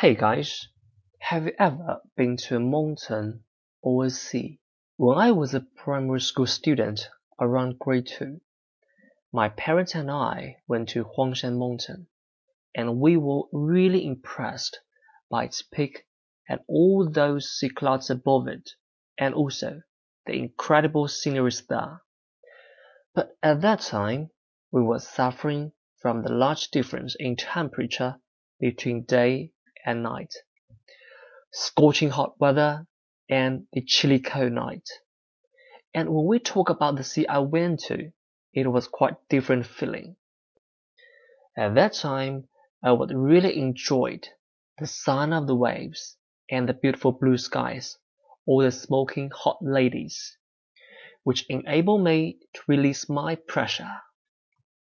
Hey guys, have you ever been to a mountain or a sea? When I was a primary school student around grade 2, my parents and I went to Huangshan Mountain, and we were really impressed by its peak and all those sea clouds above it, and also the incredible scenery there. But at that time we were suffering from the large difference in temperature between day and night, scorching hot weather and a chilly cold night. And when we talk about the sea I went to, it was quite different feeling. At that time, I would really enjoyed the sound of the waves and the beautiful blue skies or the smoking hot ladies, which enabled me to release my pressure.